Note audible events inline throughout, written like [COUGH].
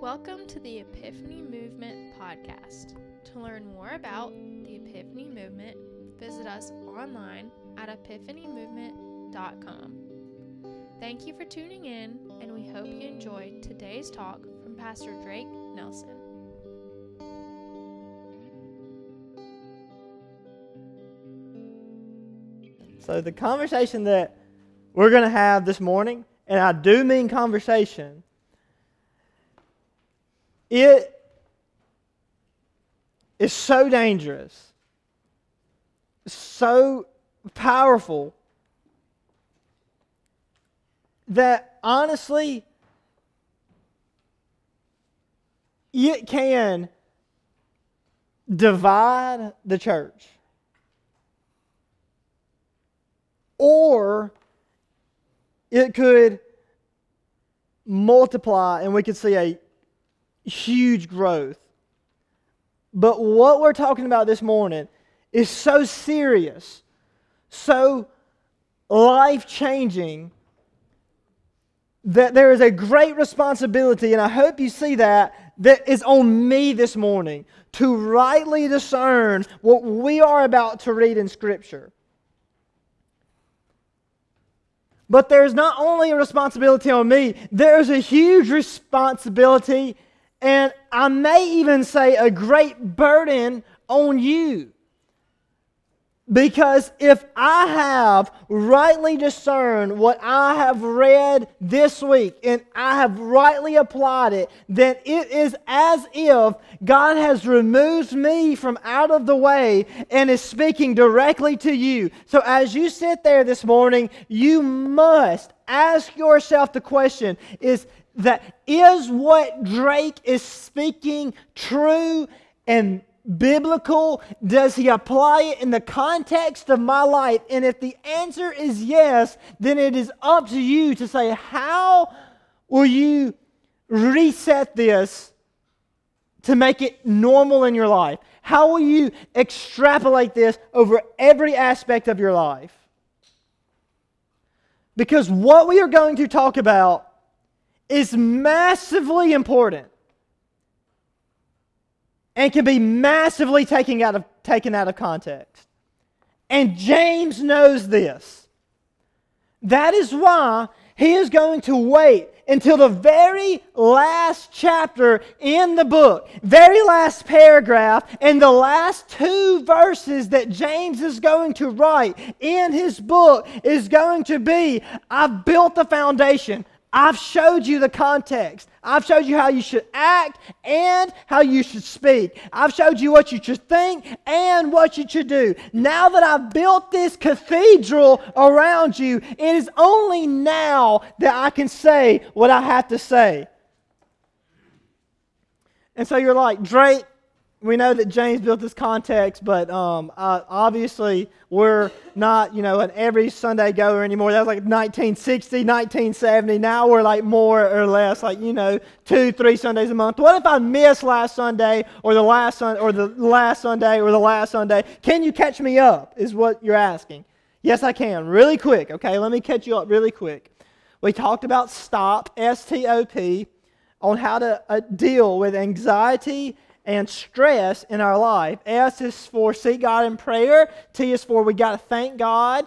Welcome to the Epiphany Movement podcast. To learn more about the Epiphany Movement, visit us online at epiphanymovement.com. Thank you for tuning in, and we hope you enjoyed today's talk from Pastor Drake Nelson. So, the conversation that we're going to have this morning, and I do mean conversation, it is so dangerous, so powerful, that honestly, it can divide the church. Or it could multiply and we could see a huge growth. But what we're talking about this morning is so serious, so life changing, that there is a great responsibility, and I hope you see that, that is on me this morning to rightly discern what we are about to read in Scripture. But there's not only a responsibility on me, there's a huge responsibility and I may even say a great burden on you. Because if I have rightly discerned what I have read this week and I have rightly applied it, then it is as if God has removed me from out of the way and is speaking directly to you. So as you sit there this morning, you must ask yourself the question is that is what Drake is speaking true and biblical? Does he apply it in the context of my life? And if the answer is yes, then it is up to you to say, how will you reset this to make it normal in your life? How will you extrapolate this over every aspect of your life? Because what we are going to talk about is massively important and can be massively taken out of, taken out of context. And James knows this. That is why he is going to wait until the very last chapter in the book, very last paragraph, and the last two verses that James is going to write in his book is going to be I've built the foundation. I've showed you the context. I've showed you how you should act and how you should speak. I've showed you what you should think and what you should do. Now that I've built this cathedral around you, it is only now that I can say what I have to say. And so you're like, Drake, we know that James built this context, but um, uh, obviously we're not, you know, an every Sunday goer anymore. That was like 1960, 1970. Now we're like more or less like, you know, two, three Sundays a month. What if I miss last Sunday or the last sun or the last Sunday or the last Sunday? Can you catch me up? Is what you're asking. Yes, I can. Really quick. Okay, let me catch you up really quick. We talked about stop, S T O P, on how to uh, deal with anxiety and stress in our life. S is for seek God in prayer. T is for we got to thank God.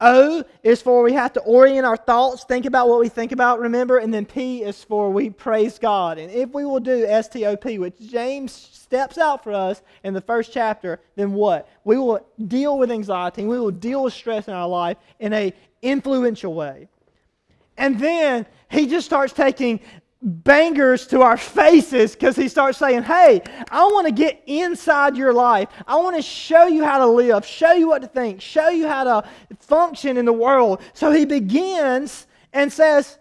O is for we have to orient our thoughts, think about what we think about, remember. And then P is for we praise God. And if we will do S T O P, which James steps out for us in the first chapter, then what? We will deal with anxiety, we will deal with stress in our life in a influential way. And then he just starts taking bangers to our faces because he starts saying, Hey, I want to get inside your life. I want to show you how to live, show you what to think, show you how to function in the world. So he begins and says,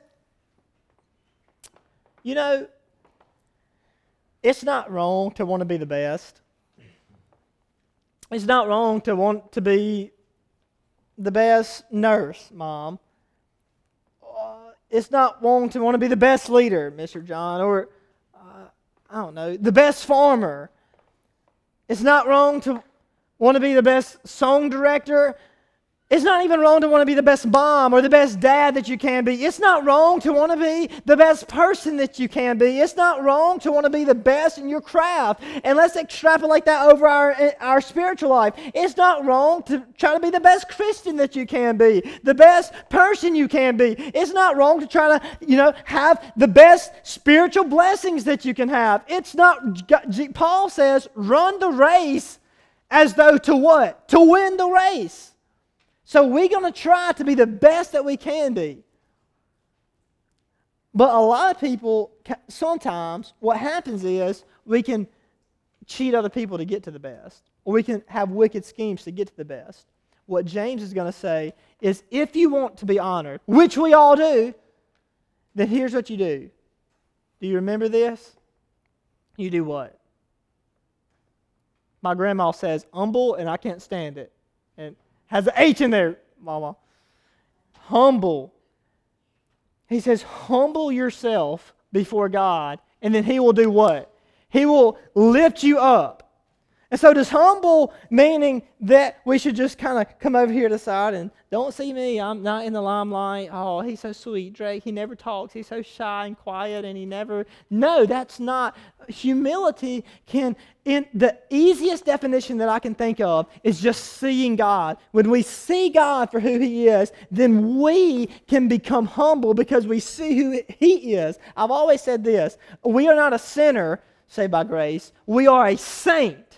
You know, it's not wrong to want to be the best. It's not wrong to want to be the best nurse, mom it's not wrong to want to be the best leader, Mr. John, or uh, I don't know, the best farmer. It's not wrong to want to be the best song director. It's not even wrong to want to be the best mom or the best dad that you can be. It's not wrong to want to be the best person that you can be. It's not wrong to want to be the best in your craft. And let's extrapolate that over our, our spiritual life. It's not wrong to try to be the best Christian that you can be, the best person you can be. It's not wrong to try to, you know, have the best spiritual blessings that you can have. It's not, Paul says, run the race as though to what? To win the race. So we're going to try to be the best that we can be. But a lot of people, sometimes, what happens is we can cheat other people to get to the best, or we can have wicked schemes to get to the best. What James is going to say is if you want to be honored, which we all do, then here's what you do. Do you remember this? You do what? My grandma says humble, and I can't stand it. Has an H in there, mama. Humble. He says, humble yourself before God, and then He will do what? He will lift you up. And so, does humble meaning that we should just kind of come over here to the side and don't see me? I'm not in the limelight. Oh, he's so sweet, Drake. He never talks. He's so shy and quiet, and he never. No, that's not. Humility can, in the easiest definition that I can think of, is just seeing God. When we see God for who He is, then we can become humble because we see who He is. I've always said this we are not a sinner saved by grace, we are a saint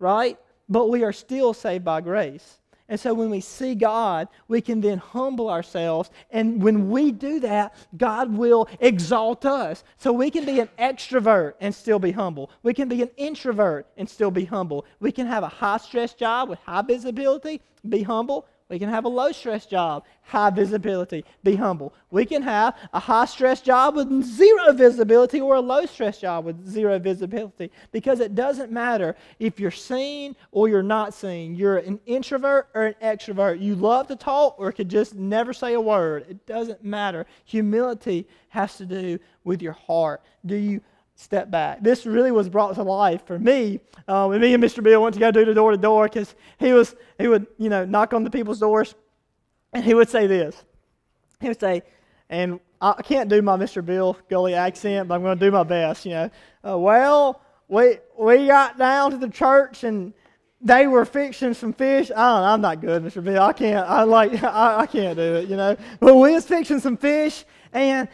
right? But we are still saved by grace. And so when we see God, we can then humble ourselves. And when we do that, God will exalt us. So we can be an extrovert and still be humble. We can be an introvert and still be humble. We can have a high stress job with high visibility, be humble. We can have a low stress job, high visibility, be humble. We can have a high stress job with zero visibility or a low stress job with zero visibility because it doesn't matter if you're seen or you're not seen. You're an introvert or an extrovert. You love to talk or could just never say a word. It doesn't matter. Humility has to do with your heart. Do you step back. This really was brought to life for me uh, when me and Mr. Bill went to go do the door to door because he was he would you know knock on the people's doors and he would say this. He would say, and I can't do my Mr. Bill Gully accent, but I'm going to do my best. You know, uh, well we we got down to the church and they were fixing some fish. I don't, I'm not good, Mr. Bill. I can't. I like. [LAUGHS] I, I can't do it. You know. But we was fixing some fish, and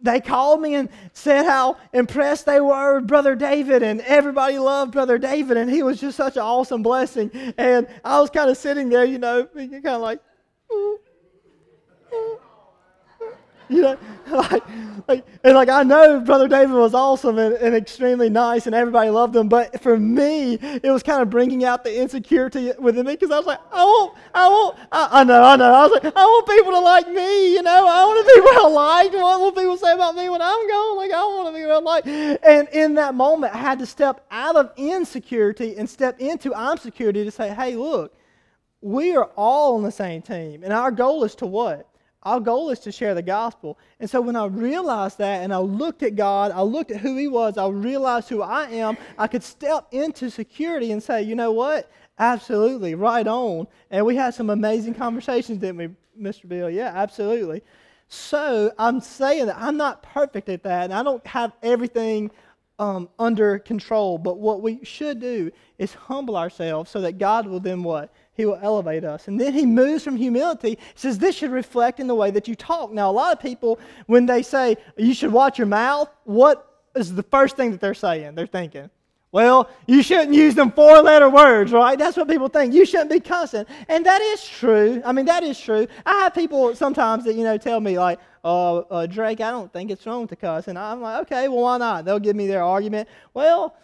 they called me and said how impressed they were with Brother David, and everybody loved Brother David, and he was just such an awesome blessing. And I was kind of sitting there, you know, kind of like. You know, [LAUGHS] like, like, and like I know Brother David was awesome and, and, extremely nice, and everybody loved him. But for me, it was kind of bringing out the insecurity within me because I was like, I want, I want, I, I, know, I know. I was like, I want people to like me, you know. I want to be [LAUGHS] well liked. What will people say about me when I'm gone? Like I want to be well liked. And in that moment, I had to step out of insecurity and step into I'm security to say, Hey, look, we are all on the same team, and our goal is to what? Our goal is to share the gospel. And so when I realized that and I looked at God, I looked at who He was, I realized who I am, I could step into security and say, you know what? Absolutely, right on. And we had some amazing conversations, didn't we, Mr. Bill? Yeah, absolutely. So I'm saying that I'm not perfect at that, and I don't have everything um, under control. But what we should do is humble ourselves so that God will then what? He will elevate us. And then he moves from humility. He says, This should reflect in the way that you talk. Now, a lot of people, when they say you should watch your mouth, what is the first thing that they're saying? They're thinking, well, you shouldn't use them four letter words, right? That's what people think. You shouldn't be cussing. And that is true. I mean, that is true. I have people sometimes that, you know, tell me, like, uh, uh, Drake, I don't think it's wrong to cuss. And I'm like, okay, well, why not? They'll give me their argument. Well,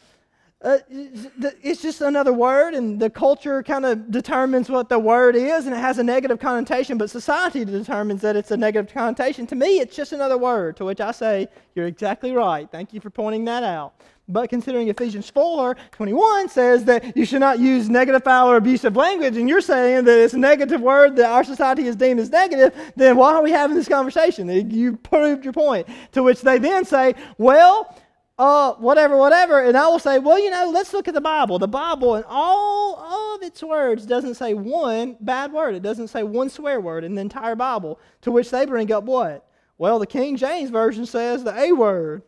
uh, it's just another word, and the culture kind of determines what the word is, and it has a negative connotation, but society determines that it's a negative connotation. To me, it's just another word, to which I say, You're exactly right. Thank you for pointing that out. But considering Ephesians 4 21 says that you should not use negative, foul, or abusive language, and you're saying that it's a negative word that our society has deemed as negative, then why are we having this conversation? You proved your point. To which they then say, Well, uh, whatever, whatever. And I will say, well, you know, let's look at the Bible. The Bible and all of its words doesn't say one bad word. It doesn't say one swear word in the entire Bible. To which they bring up what? Well, the King James Version says the A word.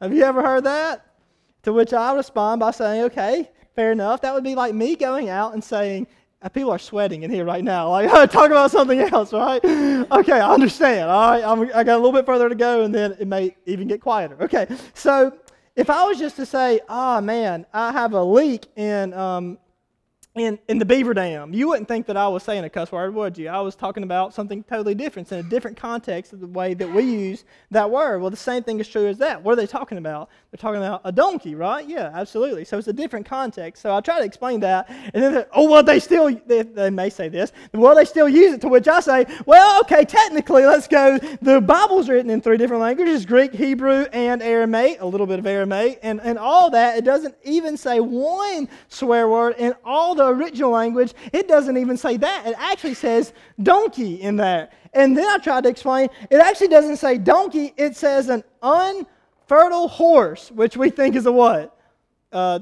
Have you ever heard that? To which I respond by saying, okay, fair enough. That would be like me going out and saying, Uh, people are sweating in here right now. Like, [LAUGHS] uh, talk about something else, right? [LAUGHS] Okay, I understand. All right, I'm, I got a little bit further to go, and then it may even get quieter. Okay, so if I was just to say, oh man, I have a leak in um, in, in the beaver dam, you wouldn't think that I was saying a cuss word, would you? I was talking about something totally different, in a different context of the way that we use that word. Well, the same thing is true as that. What are they talking about? They're talking about a donkey, right? Yeah, absolutely. So it's a different context. So I try to explain that, and then, oh, well, they still, they, they may say this, well, they still use it, to which I say, well, okay, technically, let's go. The Bible's written in three different languages Greek, Hebrew, and Aramaic, a little bit of Aramaic, and, and all that. It doesn't even say one swear word in all the the original language, it doesn't even say that. It actually says donkey in there. And then I tried to explain, it actually doesn't say donkey, it says an unfertile horse, which we think is a what? Uh,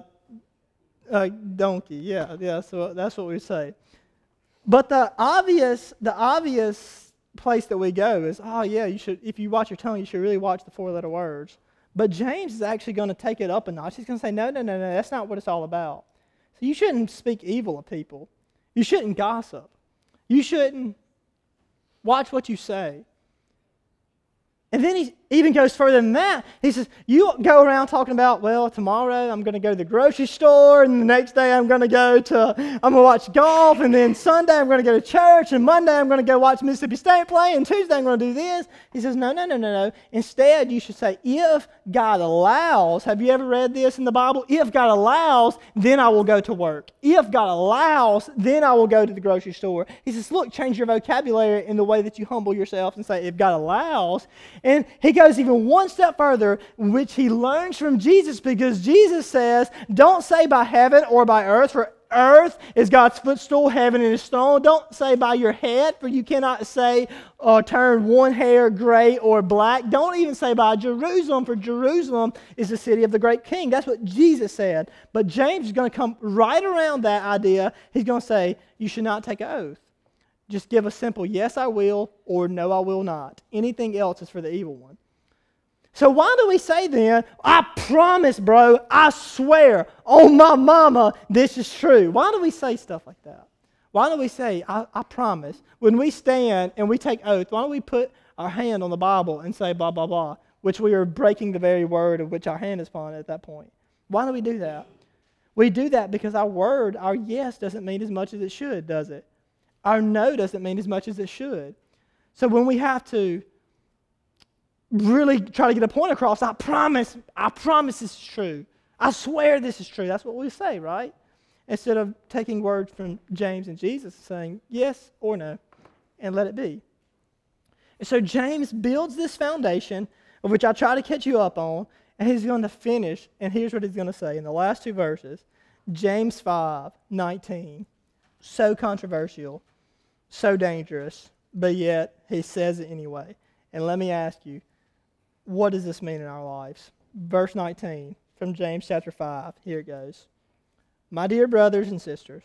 donkey, yeah, yeah, so that's what we say. But the obvious, the obvious place that we go is, oh yeah, you should, if you watch your tongue, you should really watch the four letter words. But James is actually going to take it up a notch. He's going to say, no, no, no, no, that's not what it's all about. So you shouldn't speak evil of people. You shouldn't gossip. You shouldn't watch what you say. And then he even goes further than that. He says, You go around talking about, well, tomorrow I'm going to go to the grocery store, and the next day I'm going to go to, I'm going to watch golf, and then Sunday I'm going to go to church, and Monday I'm going to go watch Mississippi State play, and Tuesday I'm going to do this. He says, No, no, no, no, no. Instead, you should say, If God allows, have you ever read this in the Bible? If God allows, then I will go to work. If God allows, then I will go to the grocery store. He says, Look, change your vocabulary in the way that you humble yourself and say, If God allows. And he goes even one step further, which he learns from Jesus because Jesus says, Don't say by heaven or by earth, for earth is God's footstool, heaven is stone. Don't say by your head, for you cannot say or turn one hair gray or black. Don't even say by Jerusalem, for Jerusalem is the city of the great king. That's what Jesus said. But James is going to come right around that idea. He's going to say, You should not take an oath. Just give a simple yes, I will, or no, I will not. Anything else is for the evil one. So why do we say then, I promise, bro, I swear on my mama, this is true? Why do we say stuff like that? Why do we say, I, I promise? When we stand and we take oath, why don't we put our hand on the Bible and say blah, blah, blah, which we are breaking the very word of which our hand is upon at that point? Why do we do that? We do that because our word, our yes, doesn't mean as much as it should, does it? Our no doesn't mean as much as it should. So when we have to really try to get a point across. I promise, I promise this is true. I swear this is true. That's what we say, right? Instead of taking words from James and Jesus saying yes or no and let it be. And so James builds this foundation of which I try to catch you up on, and he's going to finish, and here's what he's going to say in the last two verses James 5 19. So controversial, so dangerous, but yet he says it anyway. And let me ask you what does this mean in our lives? Verse 19 from James chapter 5. Here it goes. My dear brothers and sisters,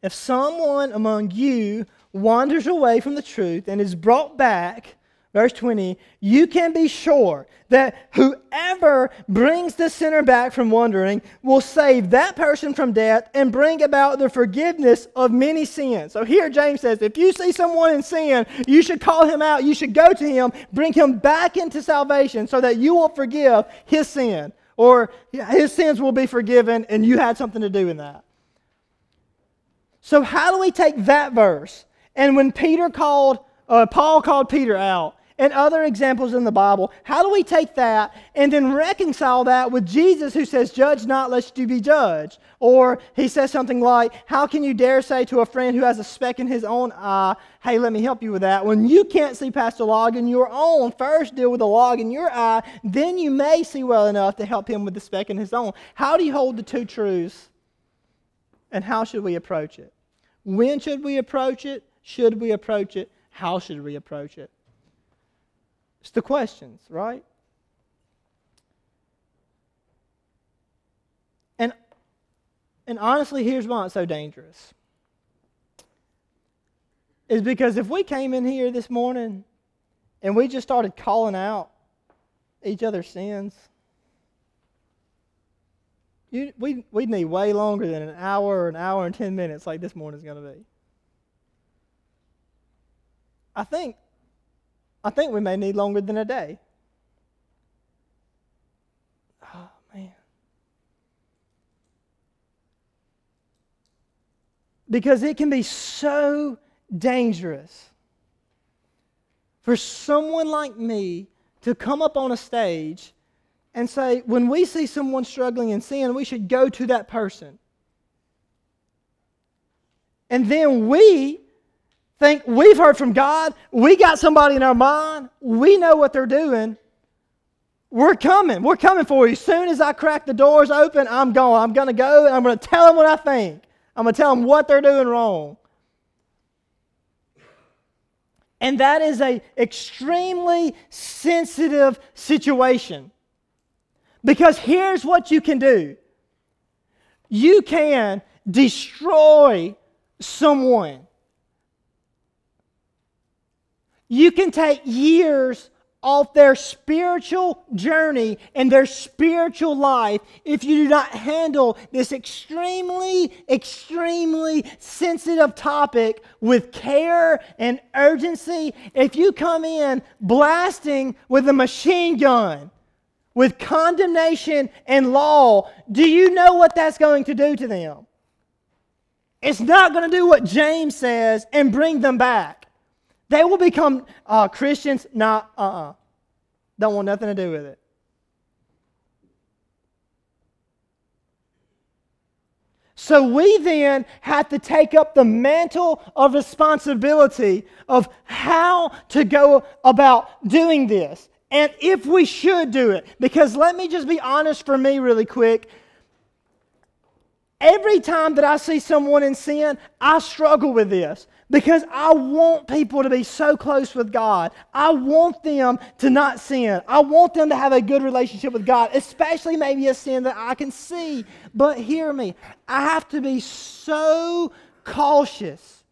if someone among you wanders away from the truth and is brought back Verse 20, you can be sure that whoever brings the sinner back from wandering will save that person from death and bring about the forgiveness of many sins. So here James says, if you see someone in sin, you should call him out, you should go to him, bring him back into salvation so that you will forgive his sin or his sins will be forgiven and you had something to do in that. So how do we take that verse? And when Peter called, uh, Paul called Peter out, and other examples in the Bible. How do we take that and then reconcile that with Jesus who says, Judge not, lest you be judged? Or he says something like, How can you dare say to a friend who has a speck in his own eye, Hey, let me help you with that? When you can't see past a log in your own, first deal with the log in your eye, then you may see well enough to help him with the speck in his own. How do you hold the two truths? And how should we approach it? When should we approach it? Should we approach it? How should we approach it? It's the questions, right? And, and honestly, here's why it's so dangerous. Is because if we came in here this morning and we just started calling out each other's sins, you, we, we'd need way longer than an hour, an hour and 10 minutes like this morning's going to be. I think I think we may need longer than a day. Oh, man. Because it can be so dangerous for someone like me to come up on a stage and say, when we see someone struggling in sin, we should go to that person. And then we think we've heard from God, we got somebody in our mind, we know what they're doing. We're coming. We're coming for you. As soon as I crack the doors open, I'm going. I'm going to go and I'm going to tell them what I think. I'm going to tell them what they're doing wrong. And that is a extremely sensitive situation. Because here's what you can do. You can destroy someone you can take years off their spiritual journey and their spiritual life if you do not handle this extremely, extremely sensitive topic with care and urgency. If you come in blasting with a machine gun, with condemnation and law, do you know what that's going to do to them? It's not going to do what James says and bring them back. They will become uh, Christians. Not, uh uh-uh. uh. Don't want nothing to do with it. So we then have to take up the mantle of responsibility of how to go about doing this and if we should do it. Because let me just be honest for me, really quick. Every time that I see someone in sin, I struggle with this because I want people to be so close with God. I want them to not sin. I want them to have a good relationship with God, especially maybe a sin that I can see. But hear me, I have to be so cautious,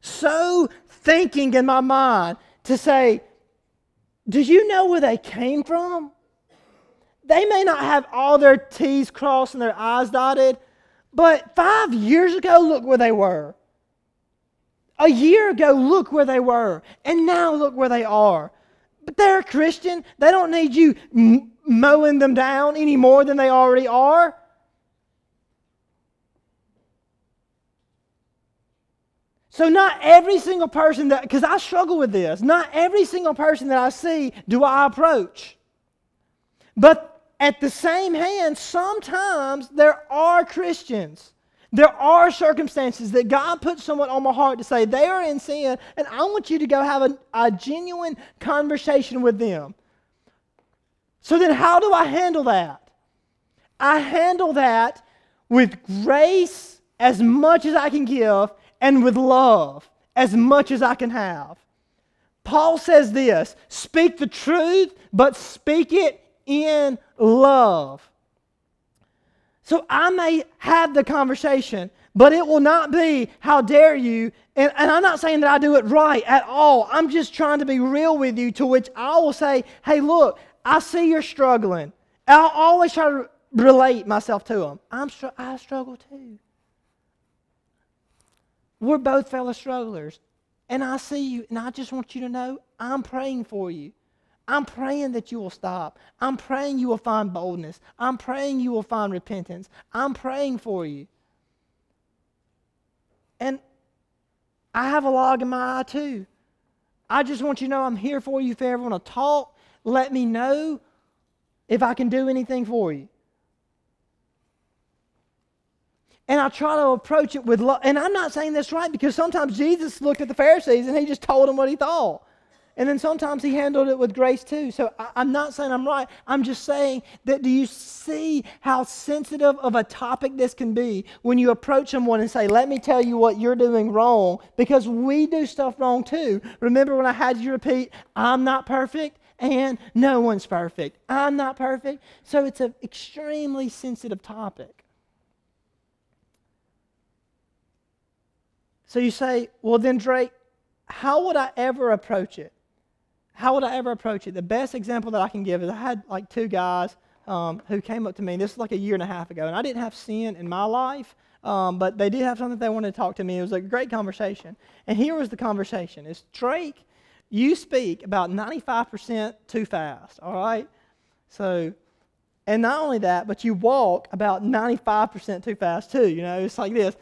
so thinking in my mind to say, Do you know where they came from? They may not have all their T's crossed and their I's dotted, but five years ago, look where they were. A year ago, look where they were. And now look where they are. But they're a Christian. They don't need you m- mowing them down any more than they already are. So, not every single person that, because I struggle with this, not every single person that I see do I approach. But at the same hand, sometimes there are Christians there are circumstances that God puts someone on my heart to say they are in sin, and I want you to go have a, a genuine conversation with them. So then, how do I handle that? I handle that with grace as much as I can give and with love as much as I can have. Paul says this speak the truth, but speak it in love. So I may have the conversation, but it will not be, how dare you? And, and, I'm not saying that I do it right at all. I'm just trying to be real with you, to which I will say, hey, look, I see you're struggling. I'll always try to relate myself to them. I'm str- I struggle too. We're both fellow strugglers. And I see you, and I just want you to know I'm praying for you. I'm praying that you will stop. I'm praying you will find boldness. I'm praying you will find repentance. I'm praying for you. And I have a log in my eye too. I just want you to know I'm here for you. If you ever want to talk, let me know if I can do anything for you. And I try to approach it with love. And I'm not saying this right because sometimes Jesus looked at the Pharisees and he just told them what he thought. And then sometimes he handled it with grace too. So I, am not saying I'm right. I'm just saying that do you see how sensitive of a topic this can be when you approach someone and say, let me tell you what you're doing wrong? Because we do stuff wrong too. Remember when I had you repeat, I'm not perfect? And no one's perfect. I'm not perfect. So it's an extremely sensitive topic. So you say, well, then, Drake, how would I ever approach it? How would I ever approach it? The best example that I can give is I had like two guys um, who came up to me. This was like a year and a half ago, and I didn't have sin in my life, um, but they did have something they wanted to talk to me. It was a great conversation. And here was the conversation: Is Drake, you speak about 95% too fast. All right, so. And not only that, but you walk about 95% too fast too. You know, it's like this.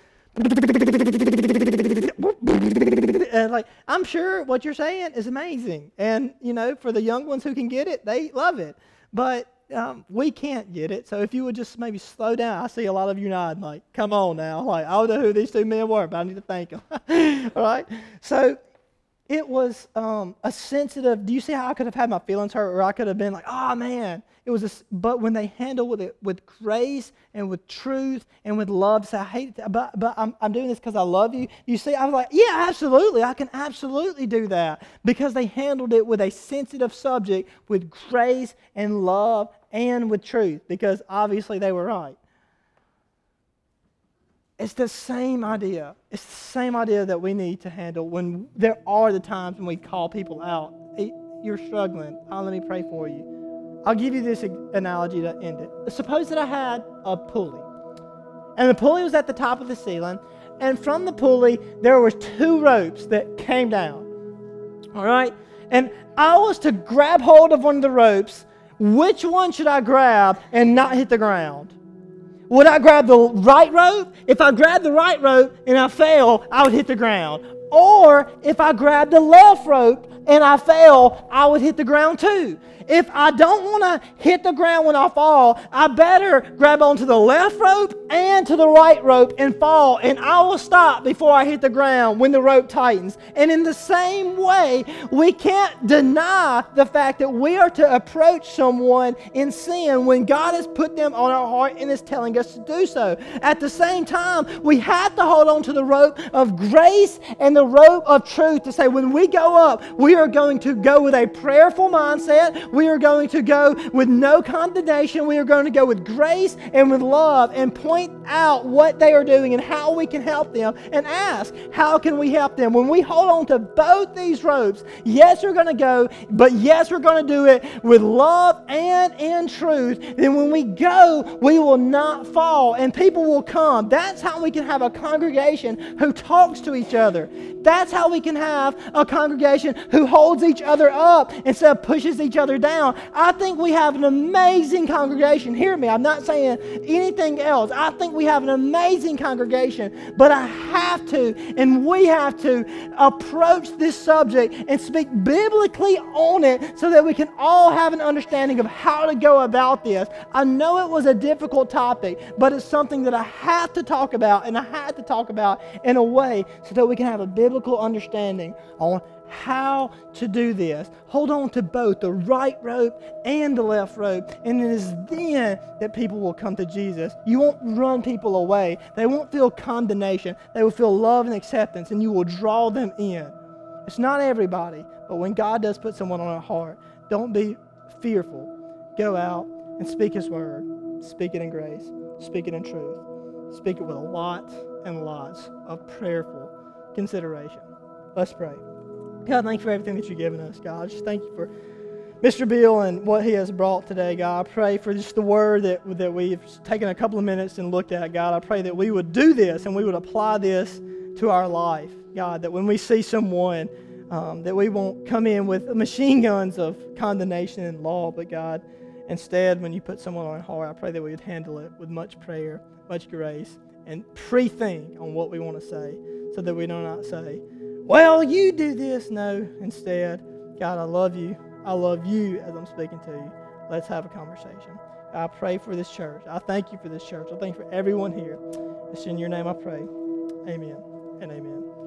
And like I'm sure what you're saying is amazing, and you know, for the young ones who can get it, they love it. But um, we can't get it. So if you would just maybe slow down, I see a lot of you nodding, like, come on now. Like, I don't know who these two men were, but I need to thank them. [LAUGHS] All right? So it was um, a sensitive, do you see how I could have had my feelings hurt, or I could have been like, oh man. It was, a, but when they handle with it with grace and with truth and with love, say, I hate it, but, but I'm, I'm doing this because I love you. You see, I was like, yeah, absolutely. I can absolutely do that because they handled it with a sensitive subject with grace and love and with truth because obviously they were right. It's the same idea. It's the same idea that we need to handle when there are the times when we call people out. Hey, you're struggling. Oh, let me pray for you. I'll give you this analogy to end it. Suppose that I had a pulley, and the pulley was at the top of the ceiling, and from the pulley there were two ropes that came down. All right, and I was to grab hold of one of the ropes. Which one should I grab and not hit the ground? Would I grab the right rope? If I grab the right rope and I fail, I would hit the ground. Or if I grab the left rope and I fail, I would hit the ground too if I don't want to hit the ground when I fall, I better grab onto the left rope and to the right rope and fall, and I will stop before I hit the ground when the rope tightens. And in the same way, we can't deny the fact that we are to approach someone in sin when God has put them on our heart and is telling us to do so. At the same time, we have to hold on to the rope of grace and the rope of truth to say when we go up, we are going to go with a prayerful mindset we are going to go with no condemnation. We are going to go with grace and with love and point out what they are doing and how we can help them and ask, how can we help them? When we hold on to both these ropes, yes, we're going to go, but yes, we're going to do it with love and in truth. Then when we go, we will not fall and people will come. That's how we can have a congregation who talks to each other. That's how we can have a congregation who holds each other up instead of pushes each other down. I think we have an amazing congregation. Hear me, I'm not saying anything else. I think we have an amazing congregation, but I have to, and we have to approach this subject and speak biblically on it so that we can all have an understanding of how to go about this. I know it was a difficult topic, but it's something that I have to talk about, and I had to talk about in a way so that we can have a biblical understanding on how to do this. Hold on to both the right rope and the left rope. And it is then that people will come to Jesus. You won't run people away, they won't feel condemnation. They will feel love and acceptance, and you will draw them in. It's not everybody, but when God does put someone on our heart, don't be fearful. Go out and speak His word. Speak it in grace, speak it in truth. Speak it with lots and lots of prayerful consideration. Let's pray. God, thank you for everything that you've given us, God. Just thank you for Mr. Bill and what he has brought today, God. I pray for just the word that, that we've taken a couple of minutes and looked at, God. I pray that we would do this and we would apply this to our life, God, that when we see someone, um, that we won't come in with [LAUGHS] machine guns of condemnation and law, but God, instead, when you put someone on our heart, I pray that we would handle it with much prayer, much grace, and pre think on what we want to say so that we do not say, well, you do this. No, instead, God, I love you. I love you as I'm speaking to you. Let's have a conversation. I pray for this church. I thank you for this church. I thank you for everyone here. It's in your name I pray. Amen and amen.